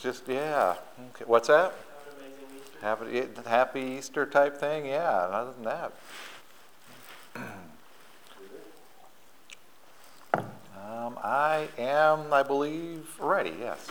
Just, yeah. Okay. What's that? Have an. Happy, happy Easter type thing? Yeah, other than that. Um, I am, I believe, ready, yes.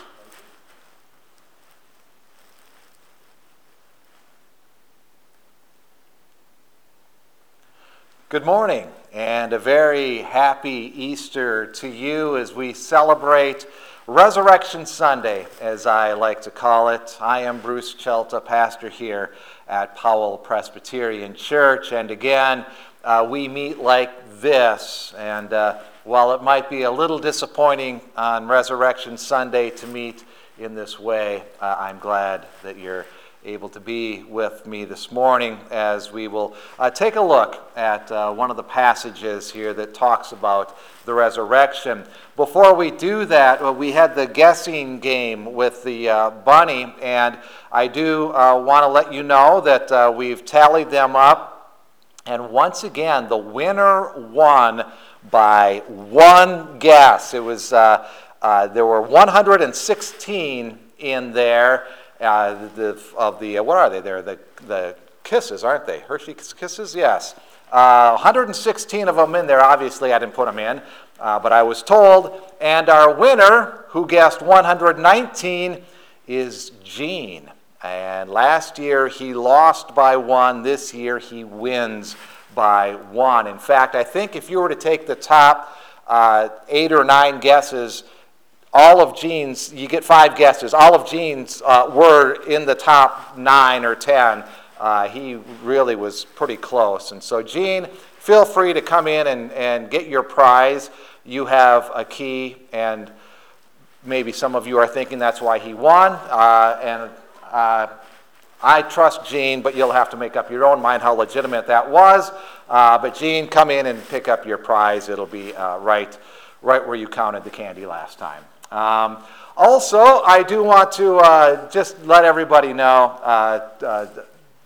Good morning, and a very happy Easter to you as we celebrate Resurrection Sunday, as I like to call it. I am Bruce Chelta, pastor here at Powell Presbyterian Church, and again, uh, we meet like this. And uh, while it might be a little disappointing on Resurrection Sunday to meet in this way, uh, I'm glad that you're able to be with me this morning as we will uh, take a look at uh, one of the passages here that talks about the resurrection. Before we do that, well, we had the guessing game with the uh, bunny, and I do uh, want to let you know that uh, we've tallied them up. And once again, the winner won by one guess. It was uh, there were 116 in there uh, the, of the, uh, what are they there? The, the kisses, aren't they? Hershey's kisses? Yes. Uh, 116 of them in there. Obviously, I didn't put them in, uh, but I was told. And our winner, who guessed 119, is Gene. And last year he lost by one. This year he wins by one. In fact, I think if you were to take the top uh, eight or nine guesses, all of Gene's, you get five guesses, all of Gene's uh, were in the top nine or ten. Uh, he really was pretty close. And so, Gene, feel free to come in and, and get your prize. You have a key, and maybe some of you are thinking that's why he won. Uh, and uh, I trust Gene, but you'll have to make up your own mind how legitimate that was. Uh, but, Gene, come in and pick up your prize. It'll be uh, right, right where you counted the candy last time. Um, also, I do want to uh, just let everybody know uh, uh,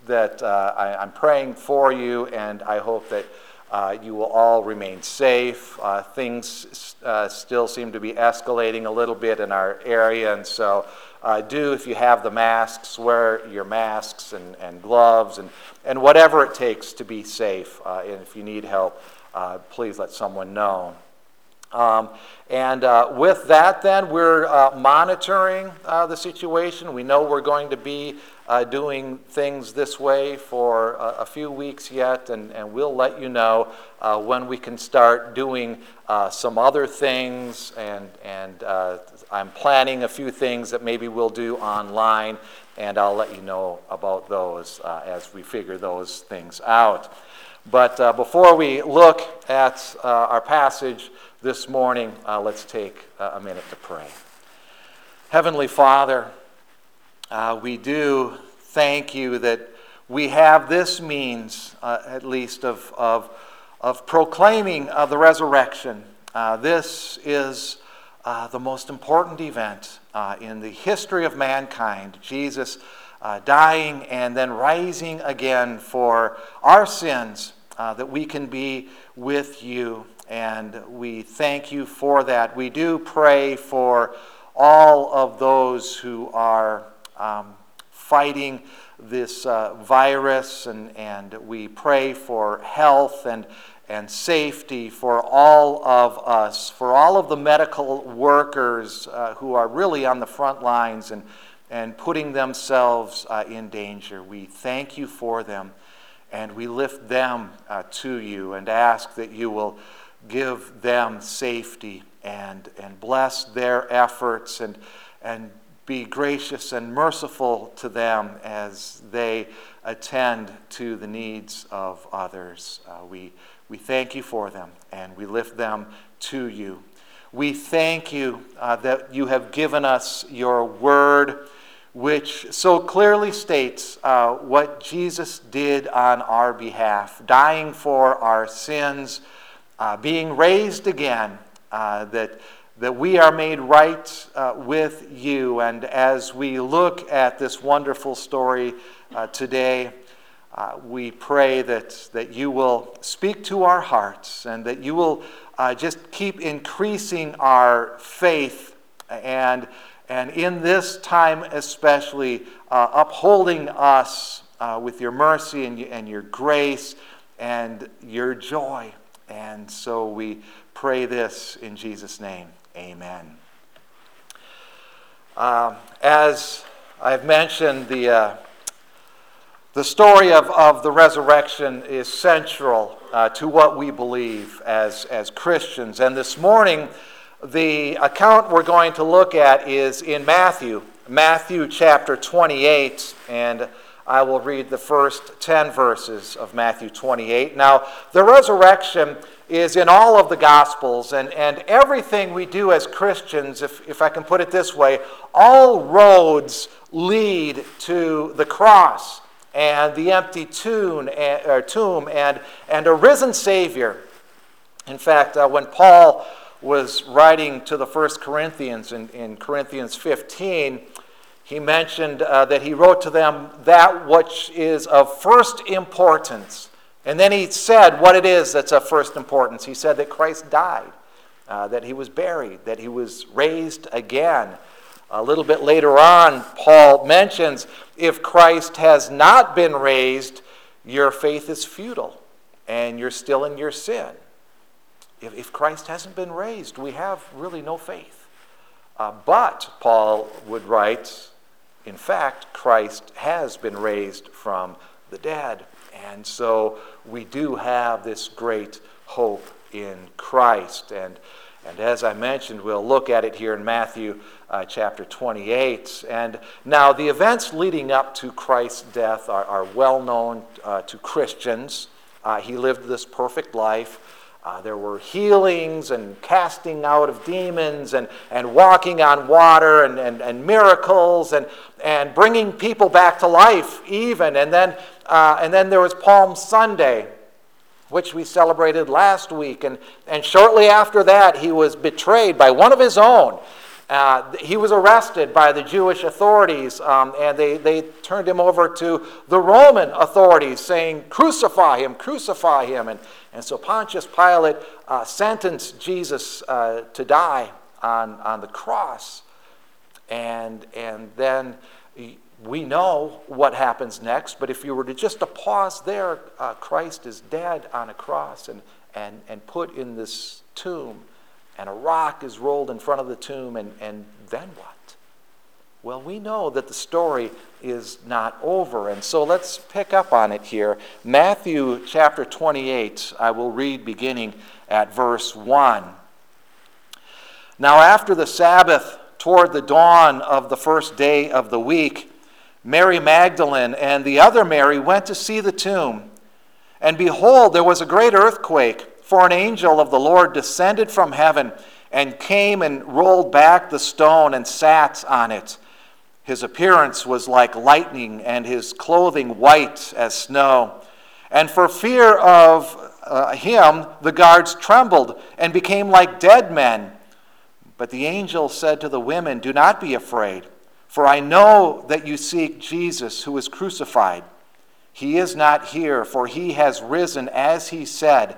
that uh, I, am praying for you, and I hope that uh, you will all remain safe. Things still seem to be escalating a little bit in our area, and so do, if you have the masks, wear your masks and, and gloves and, and whatever it takes to be safe. and if you need help, please let someone know. Um, and uh, with that, then, we're uh, monitoring uh, the situation. We know we're going to be uh, doing things this way for a, few weeks yet, and, and we'll let you know uh, when we can start doing uh, some other things. And, and I'm planning a few things that maybe we'll do online, and I'll let you know about those as we figure those things out. But before we look at our passage, this morning, uh, let's take uh, a minute to pray. Heavenly Father, uh, we do thank you that we have this means, uh, at least, of, of, of proclaiming the resurrection. Uh, this is uh, the most important event in the history of mankind. Jesus dying and then rising again for our sins, that we can be with you and we thank you for that. We do pray for all of those who are um, fighting this uh, virus, and, and we pray for health and, and safety for all of us, for all of the medical workers uh, who are really on the front lines and, and putting themselves uh, in danger. We thank you for them, and we lift them uh, to you and ask that you will give them safety and, and bless their efforts and, and be gracious and merciful to them as they attend to the needs of others. Uh, we, we thank you for them and we lift them to you. We thank you uh, that you have given us your word, which so clearly states uh, what Jesus did on our behalf, dying for our sins uh, being raised again, uh, that, that we are made right uh, with you. And as we look at this wonderful story uh, today, uh, we pray that, that you will speak to our hearts and that you will just keep increasing our faith and, and in this time especially, uh, upholding us uh, with your mercy and, and your grace and your joy. And so we pray this in Jesus' name. Amen. Uh, as I've mentioned, the, uh, the story of, of the resurrection is central uh, to what we believe as, as Christians. And this morning, the account we're going to look at is in Matthew, Matthew chapter 28. And I will read the first 10 verses of Matthew 28. Now, the resurrection is in all of the Gospels, and, and everything we do as Christians, if, if I can put it this way, all roads lead to the cross and the empty tomb and, or tomb and, and a risen Savior. In fact, uh, when Paul was writing to the first Corinthians in, in Corinthians 15, he mentioned uh, that he wrote to them that which is of first importance and then he said what it is that's of first importance. He said that Christ died, uh, that he was buried, that he was raised again. A little bit later on, Paul mentions if Christ has not been raised, your faith is futile and you're still in your sin. If, if Christ hasn't been raised, we have really no faith. Uh, but, Paul would write, in fact, Christ has been raised from the dead. And so we do have this great hope in Christ. And, and as I mentioned, we'll look at it here in Matthew uh, chapter 28. And now, the events leading up to Christ's death are, are well known uh, to Christians. Uh, he lived this perfect life. Uh, there were healings and casting out of demons and, and walking on water and, and, and miracles and, and bringing people back to life, even. And then, uh, and then there was Palm Sunday, which we celebrated last week. And, and shortly after that, he was betrayed by one of his own. Uh, he was arrested by the Jewish authorities, um, and they, they turned him over to the Roman authorities, saying, Crucify him, crucify him. And, and so Pontius Pilate uh, sentenced Jesus uh, to die on, on the cross. And, and then we know what happens next, but if you were to just to pause there, uh, Christ is dead on a cross and, and, and put in this tomb and a rock is rolled in front of the tomb, and, and then what? Well, we know that the story is not over, and so let's pick up on it here. Matthew chapter 28, I will read beginning at verse 1. Now, after the Sabbath, toward the dawn of the first day of the week, Mary Magdalene and the other Mary went to see the tomb. And behold, there was a great earthquake for an angel of the Lord descended from heaven and came and rolled back the stone and sat on it. His appearance was like lightning, and his clothing white as snow. And for fear of uh, him, the guards trembled and became like dead men. But the angel said to the women, Do not be afraid, for I know that you seek Jesus who was crucified. He is not here, for he has risen as he said.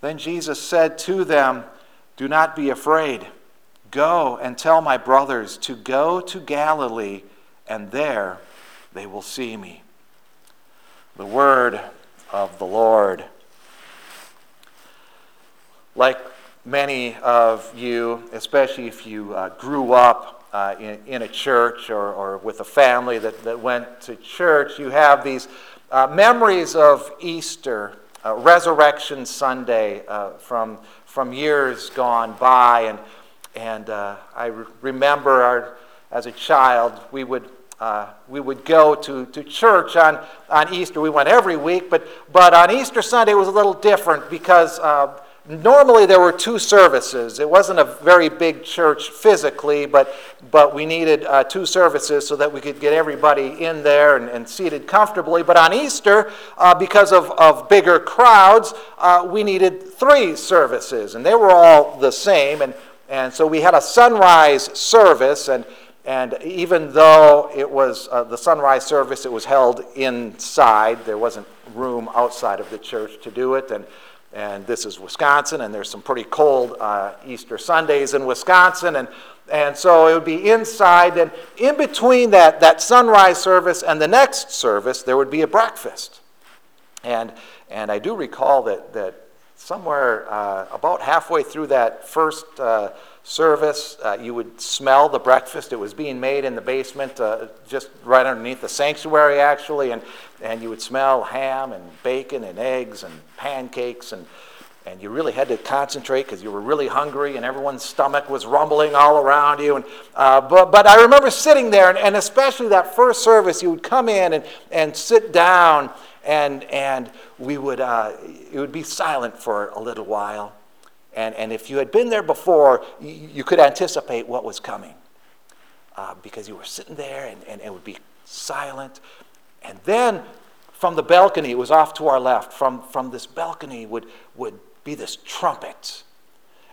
Then Jesus said to them, Do not be afraid. Go and tell my brothers to go to Galilee, and there they will see me. The word of the Lord. Like many of you, especially if you uh, grew up uh, in, in, a church or, or with a family that, that went to church, you have these uh, memories of Easter uh, Resurrection Sunday uh, from, from years gone by. And, and uh, I re- remember our, as a child, we would, uh, we would go to, to church on, on Easter. We went every week, but, but on Easter Sunday it was a little different because uh, normally there were two services. It wasn't a very big church physically, but, but we needed uh, two services so that we could get everybody in there and, and seated comfortably. But on Easter, uh, because of, of bigger crowds, uh, we needed three services, and they were all the same. And, and so we had a sunrise service, and, and even though it was uh, the sunrise service, it was held inside, there wasn't room outside of the church to do it. And and this is Wisconsin, and there's some pretty cold uh, Easter Sundays in Wisconsin, and, and so it would be inside, and in between that, that sunrise service and the next service, there would be a breakfast. And, and I do recall that, that somewhere uh, about halfway through that first uh, service, uh, you would smell the breakfast. It was being made in the basement, uh, just right underneath the sanctuary, actually, and, and you would smell ham and bacon and eggs and pancakes, and, and you really had to concentrate because you were really hungry, and everyone's stomach was rumbling all around you. And, uh, but, but I remember sitting there, and, and especially that first service, you would come in and, and sit down, and, and we would, uh, it would be silent for a little while and, and if you had been there before, you, you could anticipate what was coming uh, because you were sitting there and, and it would be silent. And then from the balcony, it was off to our left, from, from this balcony would, would be this trumpet.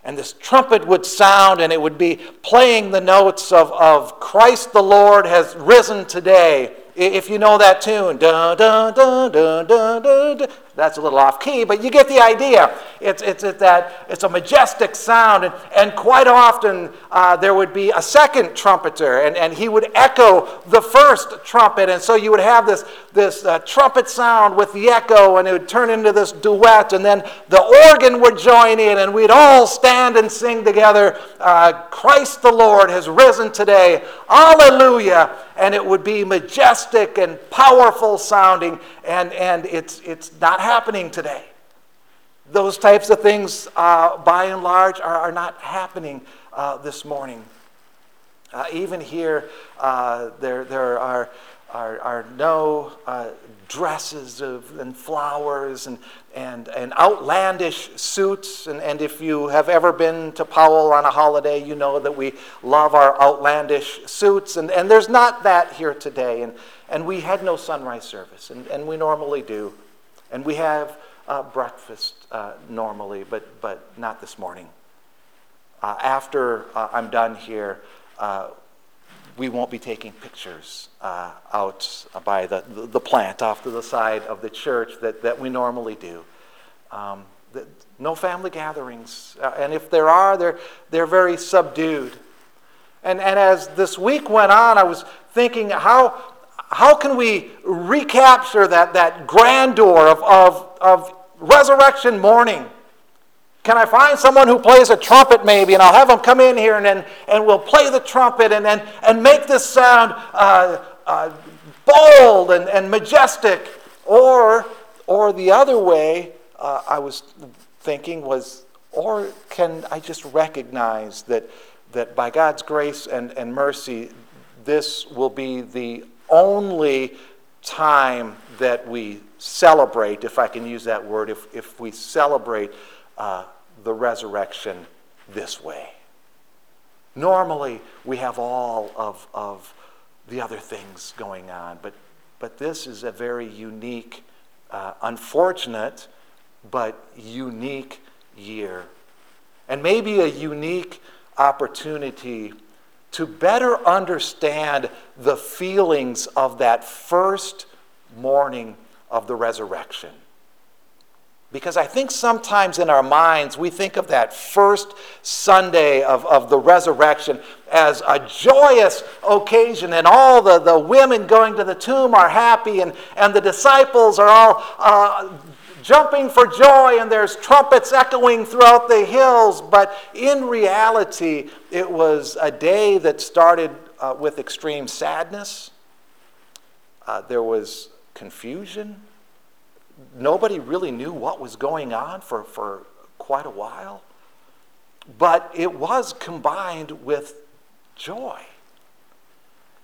And this trumpet would sound and it would be playing the notes of, of Christ the Lord has risen today. If you know that tune, dun, dun, dun, dun, dun, dun, that's a little off key, but you get the idea. It's, it's, it's that, it's a majestic sound, and, and quite often uh, there would be a second trumpeter, and, and he would echo the first trumpet, and so you would have this, this uh, trumpet sound with the echo, and it would turn into this duet, and then the organ would join in, and we'd all stand and sing together uh, Christ the Lord has risen today. Alleluia! And it would be majestic and powerful sounding, and, and it's, it's not happening today. Those types of things, uh, by and large, are, are not happening uh, this morning. Uh, even here, uh, there, there are, are, are no uh, dresses of, and flowers and, and, and outlandish suits. And, and if you have ever been to Powell on a holiday, you know that we love our outlandish suits. And, and there's not that here today. And, and we had no sunrise service, and, and we normally do. And we have uh, breakfast uh, normally, but, but not this morning. Uh, after uh, I'm done here, uh, we won't be taking pictures uh, out by the, the, plant off to the side of the church that, that we normally do. Um, the, no family gatherings. and if there are, they're, they're very subdued. And, and as this week went on, I was thinking, how, how can we recapture that, that grandeur of, of, of resurrection morning? Can I find someone who plays a trumpet maybe, and I'll have them come in here and, and, and we'll play the trumpet and, and, and make this sound uh, uh, bold and, and majestic? Or, or the other way uh, I was thinking was, or can I just recognize that, that by God's grace and, and mercy, this will be the only time that we celebrate, if I can use that word, if, if we celebrate uh, the resurrection this way. Normally, we have all of, of the other things going on, but, but this is a very unique, uh, unfortunate, but unique year. And maybe a unique opportunity to better understand the feelings of that first morning of the resurrection. Because I think sometimes in our minds we think of that first Sunday of, of the resurrection as a joyous occasion, and all the, the women going to the tomb are happy, and, and the disciples are all uh, jumping for joy, and there's trumpets echoing throughout the hills. But in reality, it was a day that started uh, with extreme sadness. Uh, there was confusion. Nobody really knew what was going on for, for quite a while. But it was combined with joy.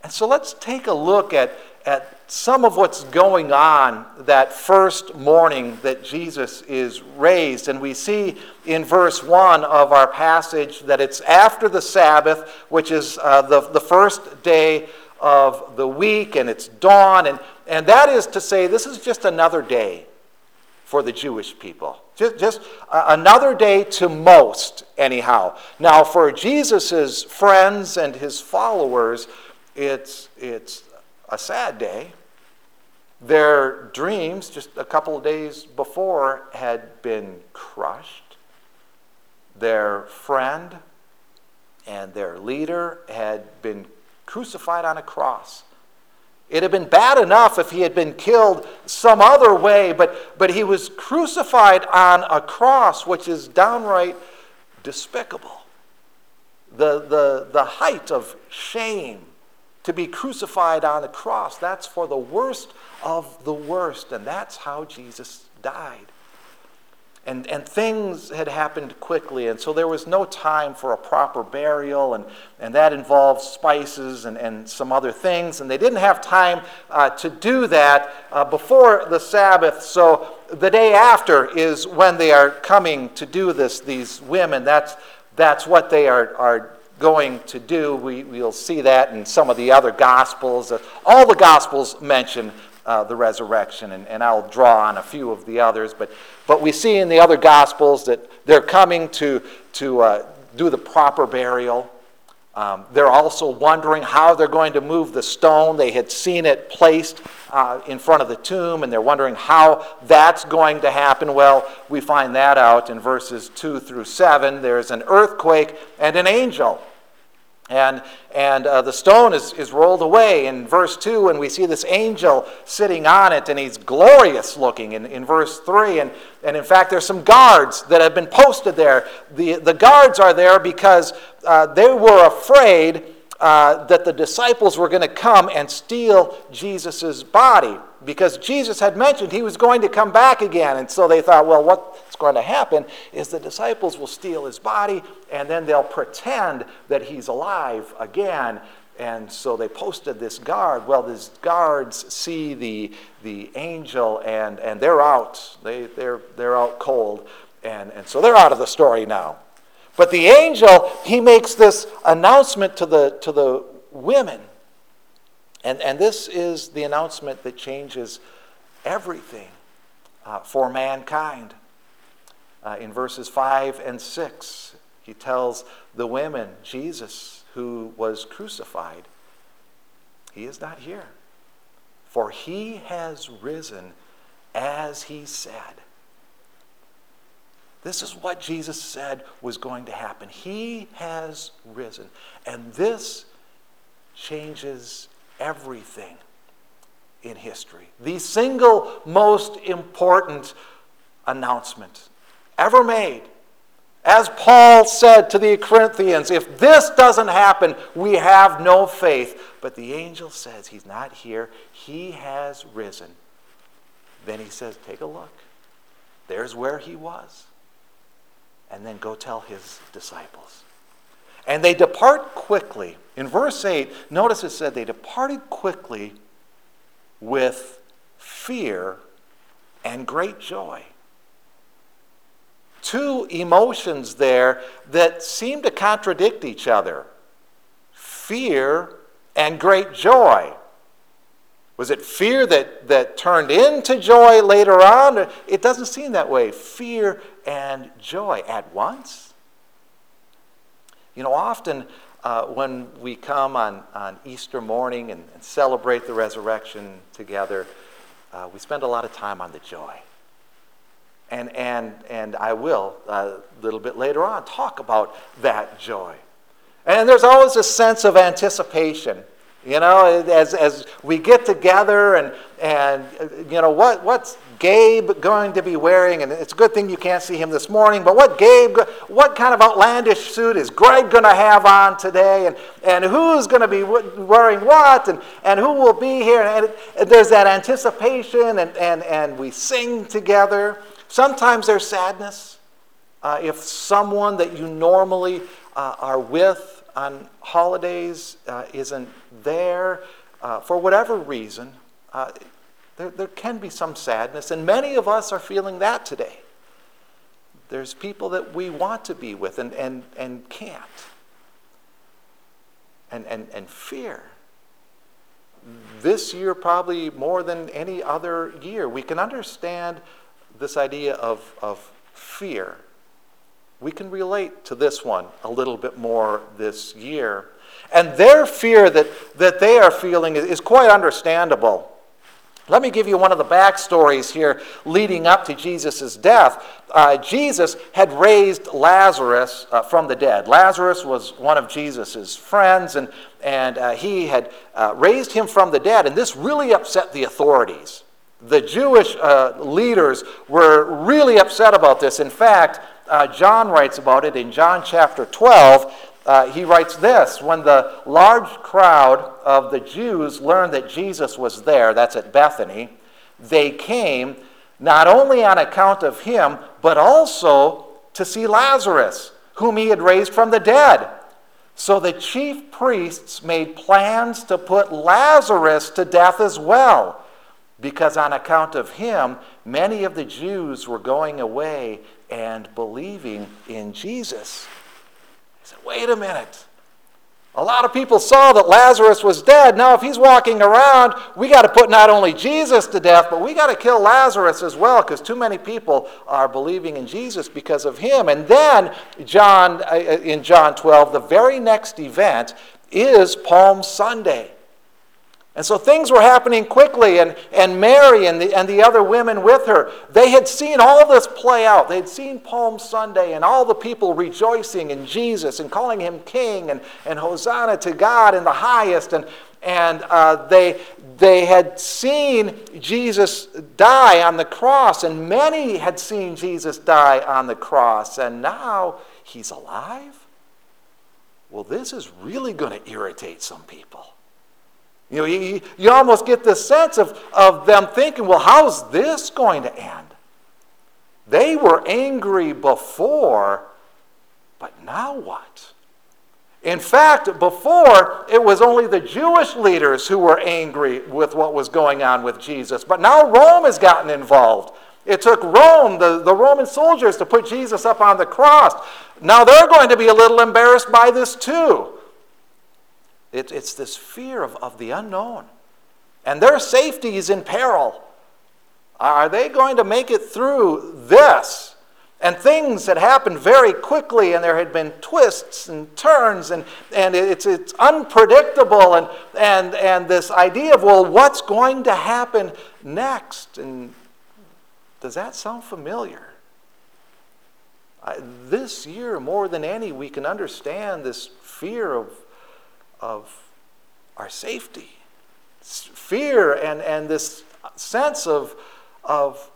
And so let's take a look at, at some of what's going on that first morning that Jesus is raised. And we see in verse 1 of our passage that it's after the Sabbath, which is uh, the, the first day of the week, and it's dawn. And, and that is to say, this is just another day for the Jewish people. Just, just another day to most, anyhow. Now, for Jesus' friends and his followers, it's, it's a sad day. Their dreams, just a couple of days before, had been crushed. Their friend and their leader had been crucified on a cross. It had been bad enough if he had been killed some other way, but, but he was crucified on a cross, which is downright despicable. The, the, the height of shame to be crucified on the cross, that's for the worst of the worst, and that's how Jesus died. And, and things had happened quickly, and so there was no time for a proper burial, and, and that involved spices and, and some other things, and they didn't have time uh, to do that uh, before the Sabbath. So the day after is when they are coming to do this, these women. That's, that's what they are, are going to do. We, we'll see that in some of the other Gospels. Uh, all the Gospels mention uh, the resurrection, and, and I'll draw on a few of the others. But, but we see in the other Gospels that they're coming to, to uh, do the proper burial. Um, they're also wondering how they're going to move the stone. They had seen it placed uh, in front of the tomb, and they're wondering how that's going to happen. Well, we find that out in verses 2 through 7. There's an earthquake and an angel and, and uh, the stone is, is rolled away in verse 2, and we see this angel sitting on it, and he's glorious looking in, in verse 3. And, and in fact, there's some guards that have been posted there. The, the guards are there because uh, they were afraid uh, that the disciples were going to come and steal Jesus' body because Jesus had mentioned he was going to come back again. And so they thought, well, what's going to happen is the disciples will steal his body and then they'll pretend that he's alive again. And so they posted this guard. Well, these guards see the, the angel and, and they're out. They, they're, they're out cold. And, and so they're out of the story now. But the angel, he makes this announcement to the, to the women. And, and this is the announcement that changes everything uh, for mankind. Uh, in verses 5 and 6, he tells the women, Jesus, who was crucified, he is not here, for he has risen as he said. This is what Jesus said was going to happen. He has risen. And this changes everything in history. The single most important announcement ever made. As Paul said to the Corinthians, if this doesn't happen, we have no faith. But the angel says he's not here, he has risen. Then he says, Take a look. There's where he was and then go tell his disciples. And they depart quickly. In verse 8, notice it said they departed quickly with fear and great joy. Two emotions there that seem to contradict each other fear and great joy. Was it fear that, that turned into joy later on? It doesn't seem that way. Fear and joy at once. You know, often uh, when we come on, on Easter morning and, and celebrate the resurrection together, uh, we spend a lot of time on the joy. And, and, and I will, uh, a little bit later on, talk about that joy. And there's always a sense of anticipation you know, as, as we get together and, and you know, what, what's Gabe going to be wearing? And it's a good thing you can't see him this morning, but what Gabe, what kind of outlandish suit is Greg going to have on today? And, and who's going to be wearing what? And, and who will be here? And, and there's that anticipation and, and, and we sing together. Sometimes there's sadness. Uh, if someone that you normally uh, are with on holidays uh, isn't there. uh, for whatever reason, uh, there, there can be some sadness, and many of us are feeling that today. There's people that we want to be with and, and, and can't. And, and, and fear. This year, probably more than any other year, we can understand this idea of, of fear. We can relate to this one a little bit more this year. And their fear that, that they are feeling is, is quite understandable. Let me give you one of the backstories here leading up to Jesus' death. Uh, Jesus had raised Lazarus uh, from the dead. Lazarus was one of Jesus' friends, and, and uh, he had uh, raised him from the dead, and this really upset the authorities. The Jewish uh, leaders were really upset about this. In fact, uh, John writes about it in John chapter 12 uh, he writes this When the large crowd of the Jews learned that Jesus was there, that's at Bethany, they came not only on account of him, but also to see Lazarus, whom he had raised from the dead. So the chief priests made plans to put Lazarus to death as well, because on account of him, many of the Jews were going away and believing in Jesus said, wait a minute. A lot of people saw that Lazarus was dead. Now, if he's walking around, we got to put not only Jesus to death, but we got to kill Lazarus as well because too many people are believing in Jesus because of him. And then, John, uh, in John 12, the very next event is Palm Sunday. And so things were happening quickly, and, and Mary and the, and the other women with her, they had seen all this play out. They'd seen Palm Sunday and all the people rejoicing in Jesus and calling him king and, and Hosanna to God in the highest. And, and uh, they, they had seen Jesus die on the cross, and many had seen Jesus die on the cross, and now he's alive? Well, this is really going to irritate some people. You know, you, you almost get this sense of, of them thinking, well, how's this going to end? They were angry before, but now what? In fact, before, it was only the Jewish leaders who were angry with what was going on with Jesus. But now Rome has gotten involved. It took Rome, the, the Roman soldiers, to put Jesus up on the cross. Now they're going to be a little embarrassed by this too. It, it's this fear of, of the unknown. And their safety is in peril. Are they going to make it through this? And things had happened very quickly, and there had been twists and turns, and, and it's, it's unpredictable. And, and, and this idea of, well, what's going to happen next? And does that sound familiar? this year, more than any, we can understand this fear of of our safety. Fear and, and this sense of, of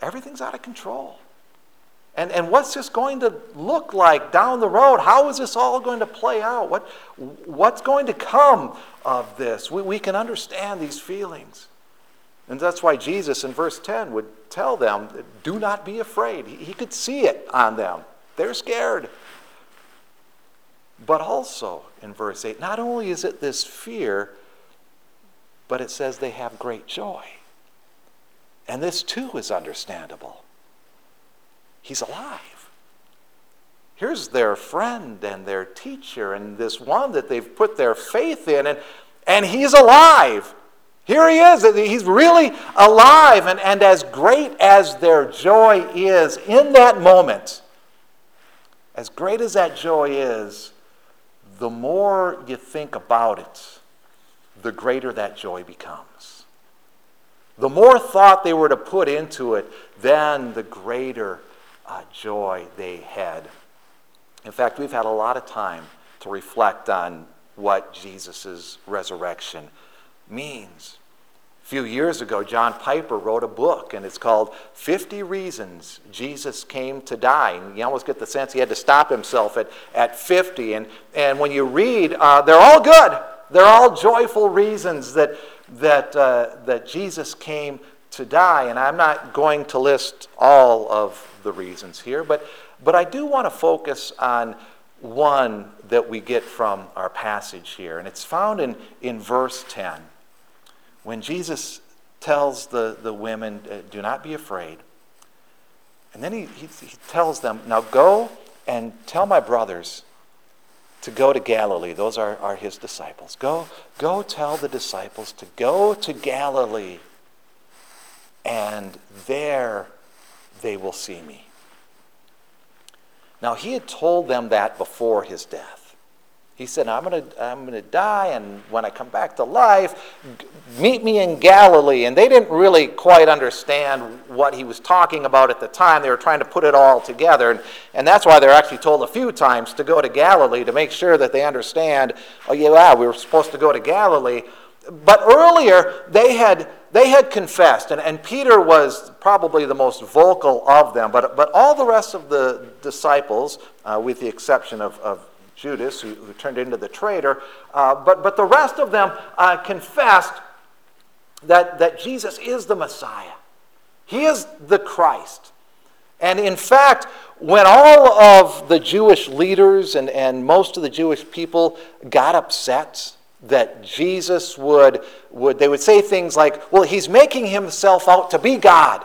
everything's out of control. And, and what's this going to look like down the road? How is this all going to play out? What, what's going to come of this? We, we can understand these feelings. And that's why Jesus in verse 10 would tell them, Do not be afraid. He, he could see it on them. They're scared. But also in verse 8, not only is it this fear, but it says they have great joy. And this too is understandable. He's alive. Here's their friend and their teacher, and this one that they've put their faith in, and, and he's alive. Here he is. He's really alive. And, and as great as their joy is in that moment, as great as that joy is, the more you think about it, the greater that joy becomes. The more thought they were to put into it, then the greater uh, joy they had. In fact, we've had a lot of time to reflect on what Jesus' resurrection means. A few years ago, John Piper wrote a book, and it's called 50 Reasons Jesus Came to Die. And you almost get the sense he had to stop himself at, at 50. And, and when you read, uh, they're all good. They're all joyful reasons that, that, uh, that Jesus came to die. And I'm not going to list all of the reasons here, but, but I do want to focus on one that we get from our passage here. And it's found in, in verse 10. When Jesus tells the, the women, uh, Do not be afraid. And then he, he, he tells them, Now go and tell my brothers to go to Galilee. Those are, are his disciples. Go, go tell the disciples to go to Galilee, and there they will see me. Now, he had told them that before his death. He said, I'm going to I'm to die, and when I come back to life, meet me in Galilee. And they didn't really quite understand what he was talking about at the time. They were trying to put it all together. And, and that's why they're actually told a few times to go to Galilee to make sure that they understand, oh, yeah, we were supposed to go to Galilee. But earlier, they had, they had confessed, and, and Peter was probably the most vocal of them, but, but all the rest of the disciples, uh, with the exception of, of Judas, who, who turned into the traitor. Uh, but, but the rest of them uh, confessed that, that Jesus is the Messiah, He is the Christ. And in fact, when all of the Jewish leaders and, and most of the Jewish people got upset that Jesus would, would, they would say things like, well, he's making himself out to be God.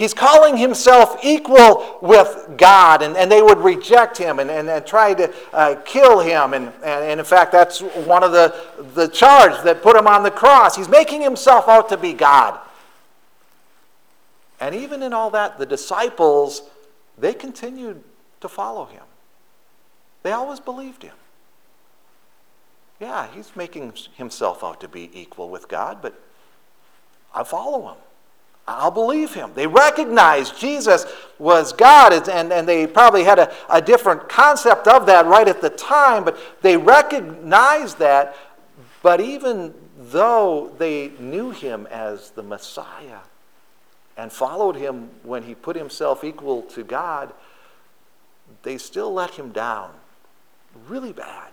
He's calling himself equal with God, and, and they would reject him and, and, and try to uh, kill him. And, and, and in fact, that's one of the, the charge that put him on the cross. He's making himself out to be God. And even in all that, the disciples, they continued to follow him. They always believed him. Yeah, he's making himself out to be equal with God, but I follow him. I'll believe him. They recognized Jesus was God, and, and they probably had a, a different concept of that right at the time, but they recognized that. But even though they knew him as the Messiah and followed him when he put himself equal to God, they still let him down really bad.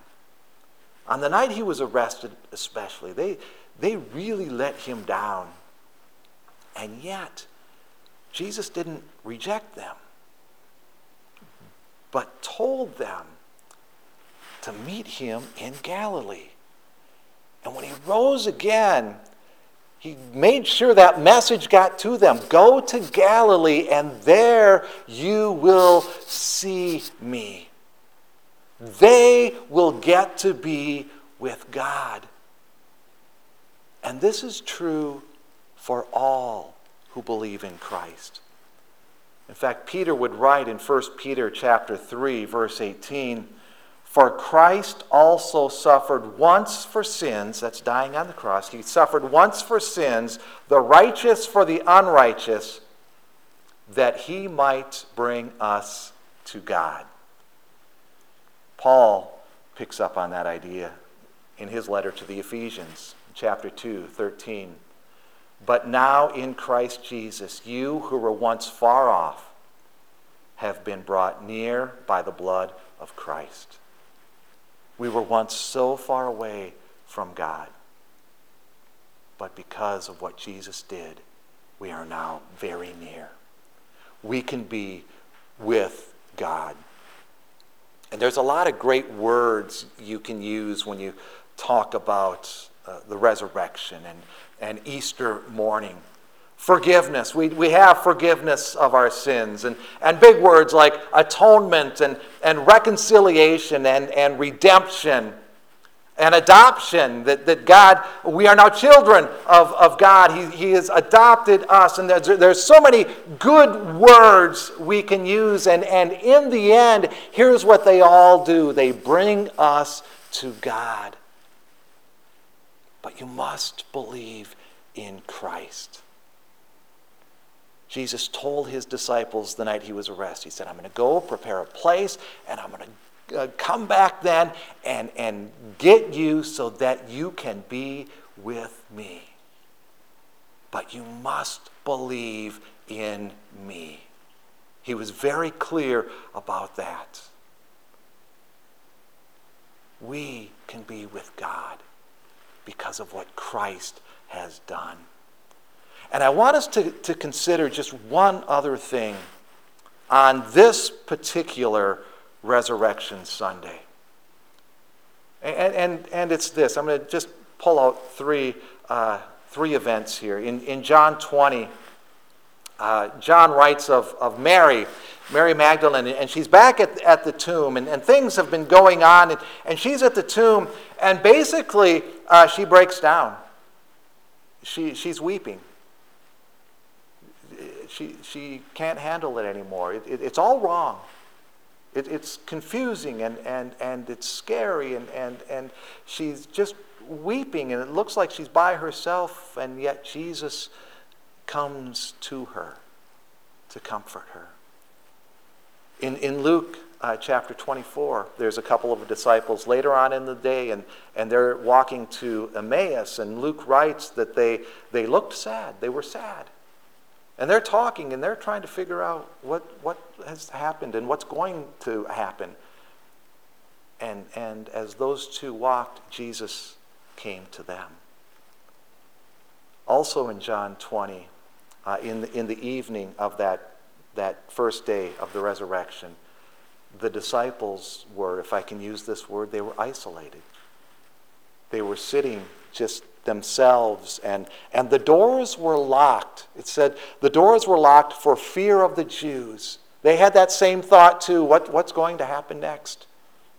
On the night he was arrested, especially, they, they really let him down and yet, Jesus didn't reject them, but told them to meet him in Galilee. And when he rose again, he made sure that message got to them Go to Galilee, and there you will see me. They will get to be with God. And this is true for all who believe in Christ. In fact, Peter would write in 1 Peter chapter 3 verse 18, "For Christ also suffered once for sins, that's dying on the cross. He suffered once for sins, the righteous for the unrighteous, that he might bring us to God." Paul picks up on that idea in his letter to the Ephesians, chapter 2, 13. But now in Christ Jesus, you who were once far off have been brought near by the blood of Christ. We were once so far away from God, but because of what Jesus did, we are now very near. We can be with God. And there's a lot of great words you can use when you talk about uh, the resurrection and and Easter morning. Forgiveness. We, we have forgiveness of our sins. And, and big words like atonement and, and reconciliation and, and redemption and adoption. That, that God, we are now children of, of God. He, he has adopted us. And there's, there's so many good words we can use. And, and in the end, here's what they all do they bring us to God. But you must believe in Christ. Jesus told his disciples the night he was arrested, He said, I'm going to go prepare a place, and I'm going to uh, come back then and, and get you so that you can be with me. But you must believe in me. He was very clear about that. We can be with God because of what Christ has done. And I want us to, to consider just one other thing on this particular Resurrection Sunday. And, and, and it's this I'm going to just pull out three uh, three events here. In, in John 20, uh, John writes of, of Mary, Mary Magdalene, and she's back at, at the tomb, and, and things have been going on, and, and she's at the tomb, and basically uh, she breaks down. She, she's weeping. She, she can't handle it anymore. It, it, it's all wrong. It, it's confusing and, and, and it's scary, and, and, and she's just weeping, and it looks like she's by herself, and yet Jesus comes to her to comfort her. In, in Luke uh, chapter 24, there's a couple of disciples later on in the day, and, and they're walking to Emmaus, and Luke writes that they, they looked sad. They were sad. And they're talking and they're trying to figure out what, what has happened and what's going to happen. And, and as those two walked, Jesus came to them. Also in John 20, uh, in, the, in the evening of that, that first day of the resurrection, the disciples were, if I can use this word, they were isolated. They were sitting just themselves, and, and the doors were locked. It said the doors were locked for fear of the Jews. They had that same thought too what, what's going to happen next?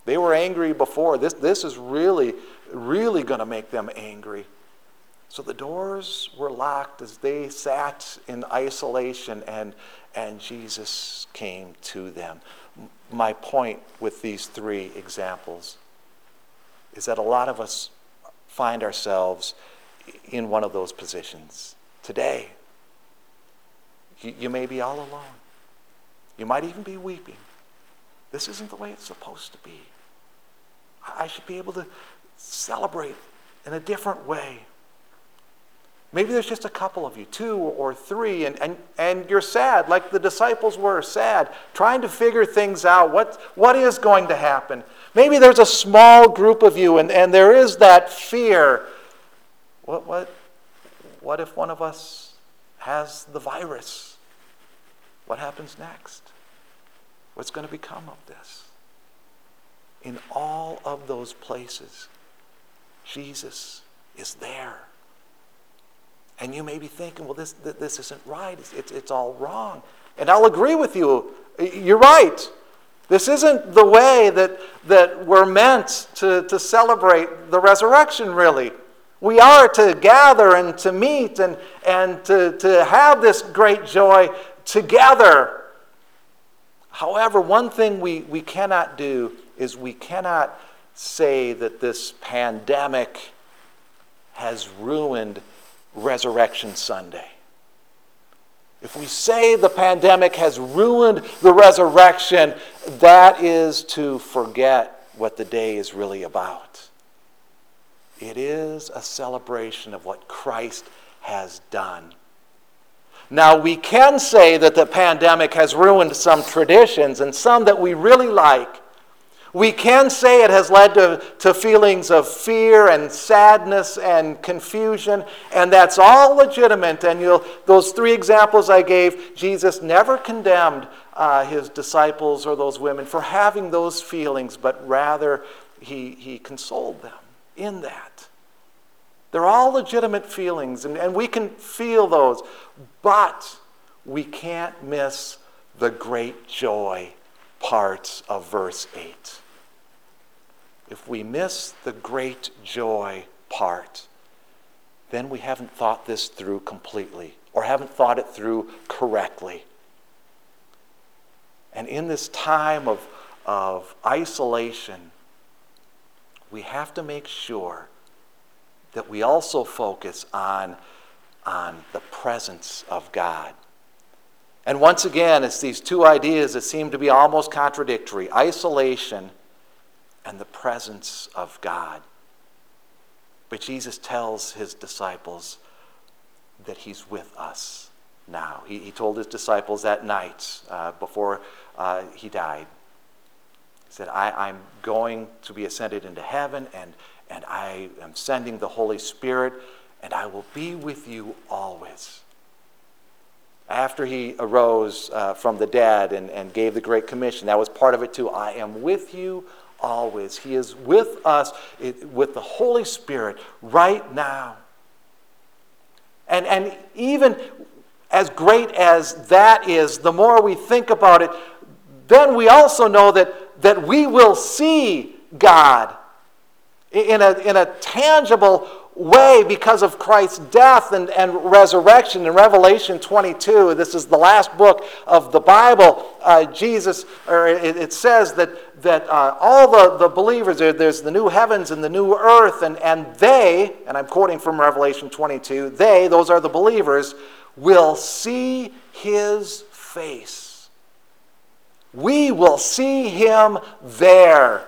They were angry before. This, this is really, really going to make them angry. So the doors were locked as they sat in isolation, and, and Jesus came to them. My point with these three examples is that a lot of us find ourselves in one of those positions today. You, you may be all alone. You might even be weeping. This isn't the way it's supposed to be. I should be able to celebrate in a different way. Maybe there's just a couple of you, two or three, and, and, and you're sad, like the disciples were sad, trying to figure things out. What, what is going to happen? Maybe there's a small group of you, and, and there is that fear. What, what, what if one of us has the virus? What happens next? What's going to become of this? In all of those places, Jesus is there. And you may be thinking, well, this, this isn't right. It's, it's, it's all wrong. And I'll agree with you. You're right. This isn't the way that, that we're meant to, to celebrate the resurrection, really. We are to gather and to meet and, and to, to have this great joy together. However, one thing we, we cannot do is we cannot say that this pandemic has ruined Resurrection Sunday. If we say the pandemic has ruined the resurrection, that is to forget what the day is really about. It is a celebration of what Christ has done. Now, we can say that the pandemic has ruined some traditions and some that we really like. We can say it has led to, to feelings of fear and sadness and confusion, and that's all legitimate. And those three examples I gave, Jesus never condemned uh, his disciples or those women for having those feelings, but rather he, he consoled them in that. They're all legitimate feelings, and, and we can feel those, but we can't miss the great joy parts of verse 8. If we miss the great joy part, then we haven't thought this through completely or haven't thought it through correctly. And in this time of, of isolation, we have to make sure that we also focus on, on the presence of God. And once again, it's these two ideas that seem to be almost contradictory isolation and the presence of God. But Jesus tells his disciples that he's with us now. He, he told his disciples that night uh, before uh, he died. He said, I, I'm going to be ascended into heaven, and, and I am sending the Holy Spirit, and I will be with you always after he arose uh, from the dead and, and gave the Great Commission. That was part of it too. I am with you always. He is with us with the Holy Spirit right now. And, and even as great as that is, the more we think about it, then we also know that, that we will see God in a, in a tangible way because of Christ's death and, and resurrection. In Revelation 22, this is the last book of the Bible, uh, Jesus, or it, it, says that, that uh, all the, the believers, there's the new heavens and the new earth, and, and they, and I'm quoting from Revelation 22, they, those are the believers, will see his face. We will see him there.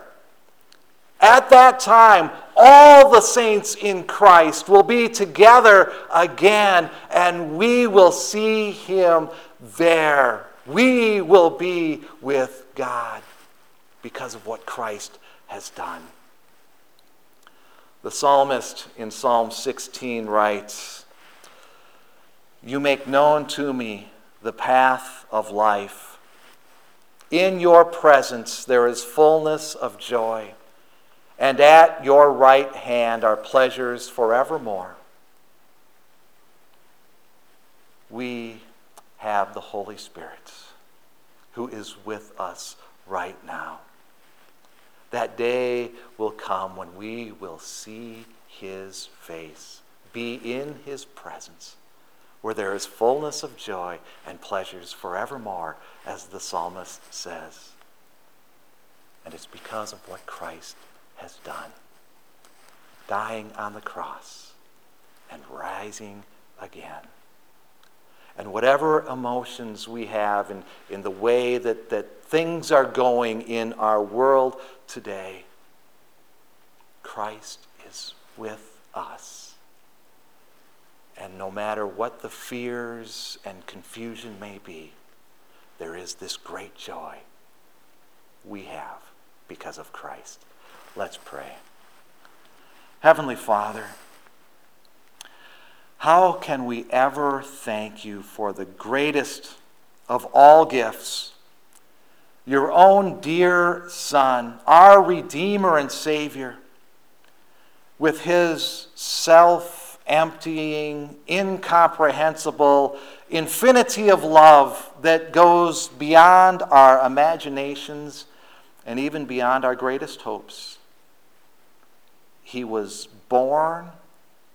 At that time, all the saints in Christ will be together again, and we will see him there. We will be with God because of what Christ has done. The psalmist in Psalm 16 writes, You make known to me the path of life. In your presence there is fullness of joy and at your right hand are pleasures forevermore. We have the Holy Spirit who is with us right now. That day will come when we will see his face, be in his presence, where there is fullness of joy and pleasures forevermore, as the psalmist says. And it's because of what Christ has done dying on the cross and rising again. And whatever emotions we have in, in the way that, that things are going in our world today, Christ is with us. And no matter what the fears and confusion may be, there is this great joy we have because of Christ. Let's pray. Heavenly Father, how can we ever thank you for the greatest of all gifts, your own dear Son, our Redeemer and Savior, with his self emptying, incomprehensible infinity of love that goes beyond our imaginations and even beyond our greatest hopes? He was born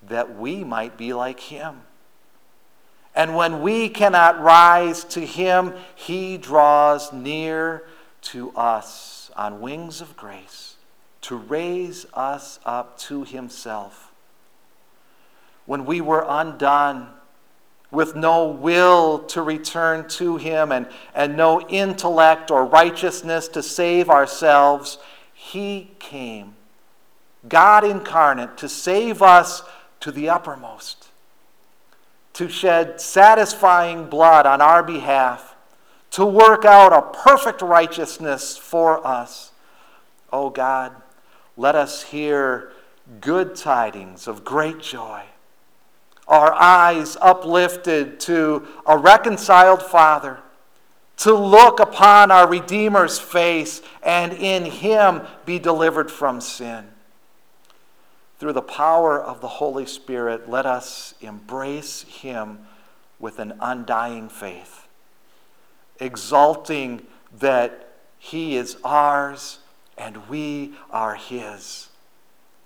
that we might be like him. And when we cannot rise to him, he draws near to us on wings of grace to raise us up to himself. When we were undone, with no will to return to him and, and no intellect or righteousness to save ourselves, he came God incarnate, to save us to the uppermost, to shed satisfying blood on our behalf, to work out a perfect righteousness for us. Oh God, let us hear good tidings of great joy. Our eyes uplifted to a reconciled Father, to look upon our Redeemer's face and in Him be delivered from sin. Through the power of the Holy Spirit, let us embrace Him with an undying faith, exulting that He is ours and we are His,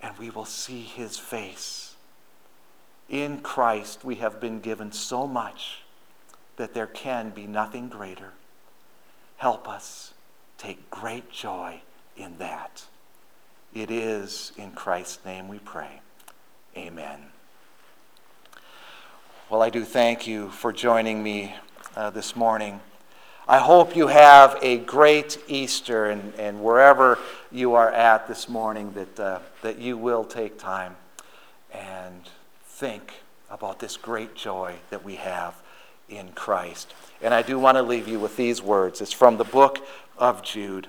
and we will see His face. In Christ, we have been given so much that there can be nothing greater. Help us take great joy in that. It is in Christ's name we pray. Amen. Well, I do thank you for joining me uh, this morning. I hope you have a great Easter, and, and wherever you are at this morning, that, uh, that you will take time and think about this great joy that we have in Christ. And I do want to leave you with these words. It's from the book of Jude.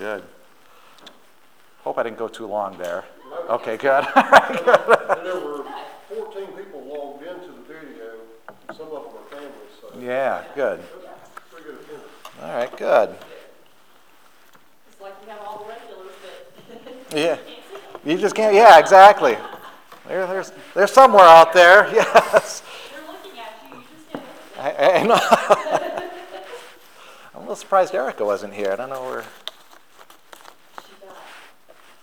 Good. Hope I didn't go too long there. Okay, good. And there were fourteen people logged into the video, some of them are families, so. Yeah, good. Good. All right, good. It's like you have all the regulars, but Yeah. you can't see them. You just can't, yeah, exactly. There, there's, there's somewhere out there, yes. They're looking at you, you just can't look at them. I, I know. I'm a little surprised Erica wasn't here. I don't know where. She got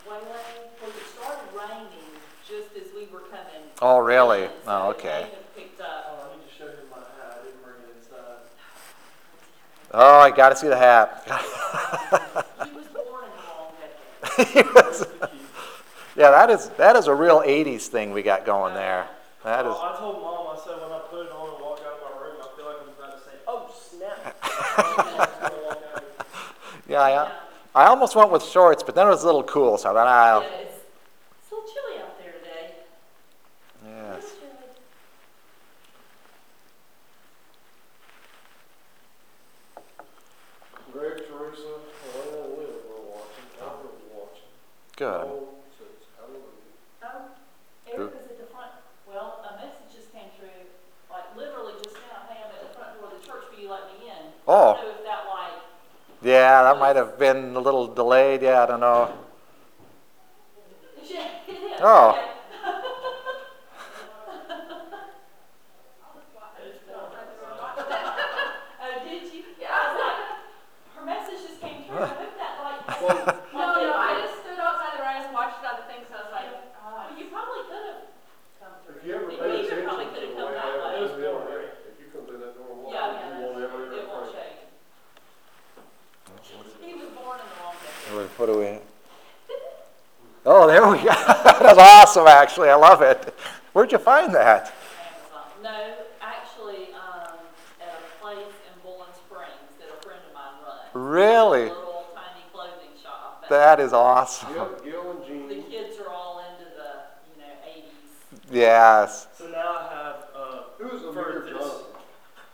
waylaid, because it started raining just as we were coming. Oh, really? Oh, okay. may have picked up. Oh, I need to show him my hat, I didn't bring it inside. Oh, I got to see the hat. He was born in the wrong decade. yeah, that is that is a real '80s thing we got going there. That is. Oh, I told mom, I said when I put it on and walked out of my room, I feel like I'm about to say, oh snap. I was gonna walk out. Yeah, I, I almost went with shorts, but then it was a little cool, so I thought, Yeah, I'll. it's, it's a little chilly out there today. Yes. It's chilly. Greg, Teresa, Elena, and Will were watching, Albert was watching. Good. All says hallelujah. Oh, Erica's at the front, well, a message just came through, like literally just now, hey, I'm at the front door of the church, will you let me in? Oh. I don't know if that like, Yeah, that might have been a little delayed. Yeah, I don't know. yeah, it is. Yeah. Oh, did you? Yeah, I was like, her message just came through, I hope that like. No, no, I just stood outside the rain and watched other things, so I was like, Uh, you probably could have come through. If you ever We pay either attention probably to could the have way come that I way. have the internet, if you come through that door and walk, Yeah, in, you won't ever it won't interface. shake. He was born in the wrong decade. What what do we? Oh, there we go. That's awesome, actually. I love it. Where'd you find that? Amazon. No, actually, um, at a place in Bowling Springs that a friend of mine runs. Really? A little tiny clothing shop. That is awesome. Gil, Gil and The kids are all into the, you know, eighties. Yes. So now I have, uh, who's the for mayor this, Jonathan?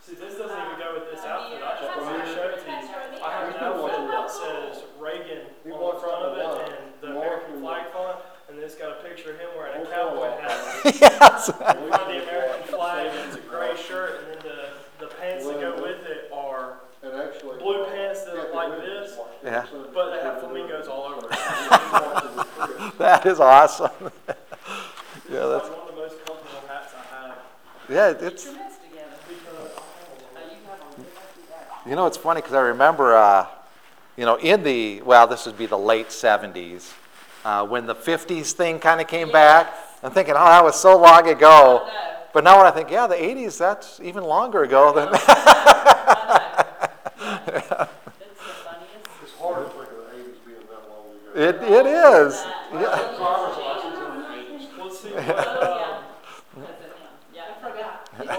see, this doesn't even go with this Uh, outfit, I just Amir. wanted to show it to you. I have an outfit that says Reagan He on the walks front out of the it line. and the He American walks flag font, and it's got a picture of him wearing a Walks cowboy out. hat. Yes. In front of the American flag, it's a gray shirt, and then the, the pants that go with it are, And actually. Blue pants that look like this, Yeah. but they have flamingos all over it. That is awesome. yeah, It's that's like one of the most comfortable hats I have. yeah. It's your mess together. Because you have them, they might do that. you know it's funny because I remember uh, you know in the well this would be the late '70s uh, when the '50s thing kind of came back. I'm thinking, oh, that was so long ago. I know. But now when I think, yeah, the '80s, that's even longer ago than. I know. It's the funniest. It's hard to think of the eighties being that long ago. it it is. Yeah. Driver's license in the eighties. Well, see, Oh, what, um, yeah. Because of him, yeah. I forgot. It's like,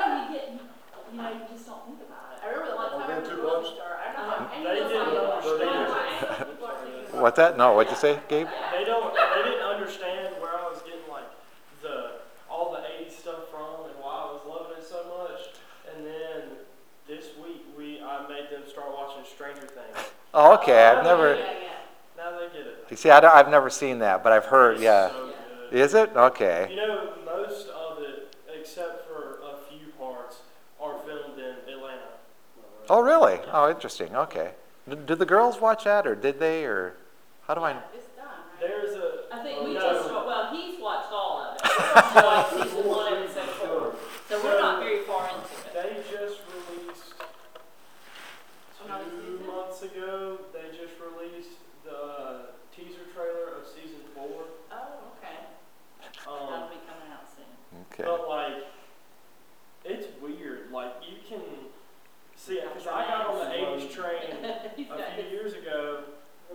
when you get, you know, you just don't think about it. I remember the one time I been went to too the grocery close? store, I don't know, and They you didn't know, understand. people are thinking, What's that? No, what'd you say, Gabe? they don't, they didn't understand where I was getting like the, all the 80s stuff from and why I was loving it so much. And then this week, we, I made them start watching Stranger Things. Oh, okay. I've never. Now they get it. You see, I don't, I've never seen that, but I've heard. It's Yeah. so. Is it? Okay. You know, most of it, except for a few parts, are filmed in Atlanta. Oh, really? Oh, interesting. Okay. Did the girls watch that, or did they, or how do I? Yeah, It's done, right? There's a. I think we no, just, well, he's watched all of it. So like season one, episode four. So we're not very far into it. They just released Another two months ago. They just released the teaser trailer of season four. Oh, okay. Um, That'll be coming out soon. Okay. But like, it's weird. Like you can see it because I got on the '80s train a few years ago.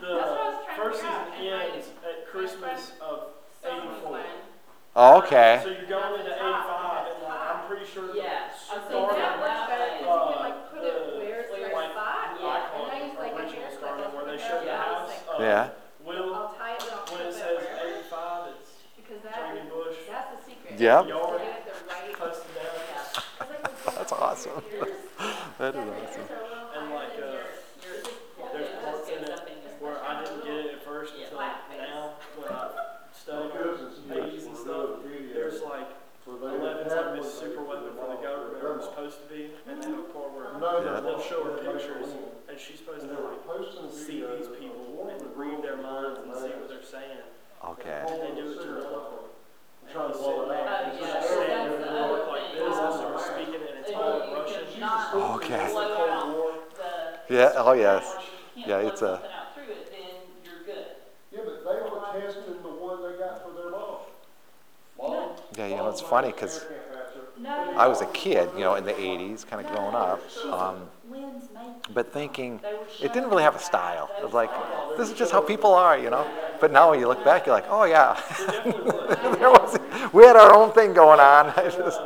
to first figure season and ends at Christmas of Someone's '84. Oh, okay. So you're going into '85, and like I'm pretty sure that Yeah, I I'm see that works better, because you can like put it where it's the like, right spot. yeah, And call I use like a original haircut, where they the show the house. is. Uh, Yeah. Will I'll tie it and when it it says 85, it's because that, Jamie Bush that's the secret. Yep. Yard. Get it the right. posted down. Yeah. It's That's awesome. puts your ears- That yeah, is your awesome. ears are a little And higher like, than uh, your- You're just, There's it parts just in gets it up in your. where I didn't get it at first Yeah. until Flat face. now when I My studied cousins on 80s and stuff. There's like where they 11's had like one this they super put weapon them for the on, government their or grandma. supposed to be, and they have a part where No, Yeah. they'll show her pictures, and she's supposed to they like posting see these people and read their minds and see what they're saying. Okay. And they do it to her I'm Trying to blow it out. It's yeah, just that's staring the other her like this and start speaking in And intelligent Russian. Okay. It's the blow Cold out War. the. Yeah, oh, yes. Yeah, it's a- something out through it, then you're good. Yeah, but they were testing the one they got for their mom. Mom. Yeah, you know, it's funny like I was a kid, you know, in the 80s, kind of growing up. Um, but thinking it didn't really have a style. It was like, this is just how people are, you know. But now when you look back, you're like, oh yeah, was, we had our own thing going on. I just,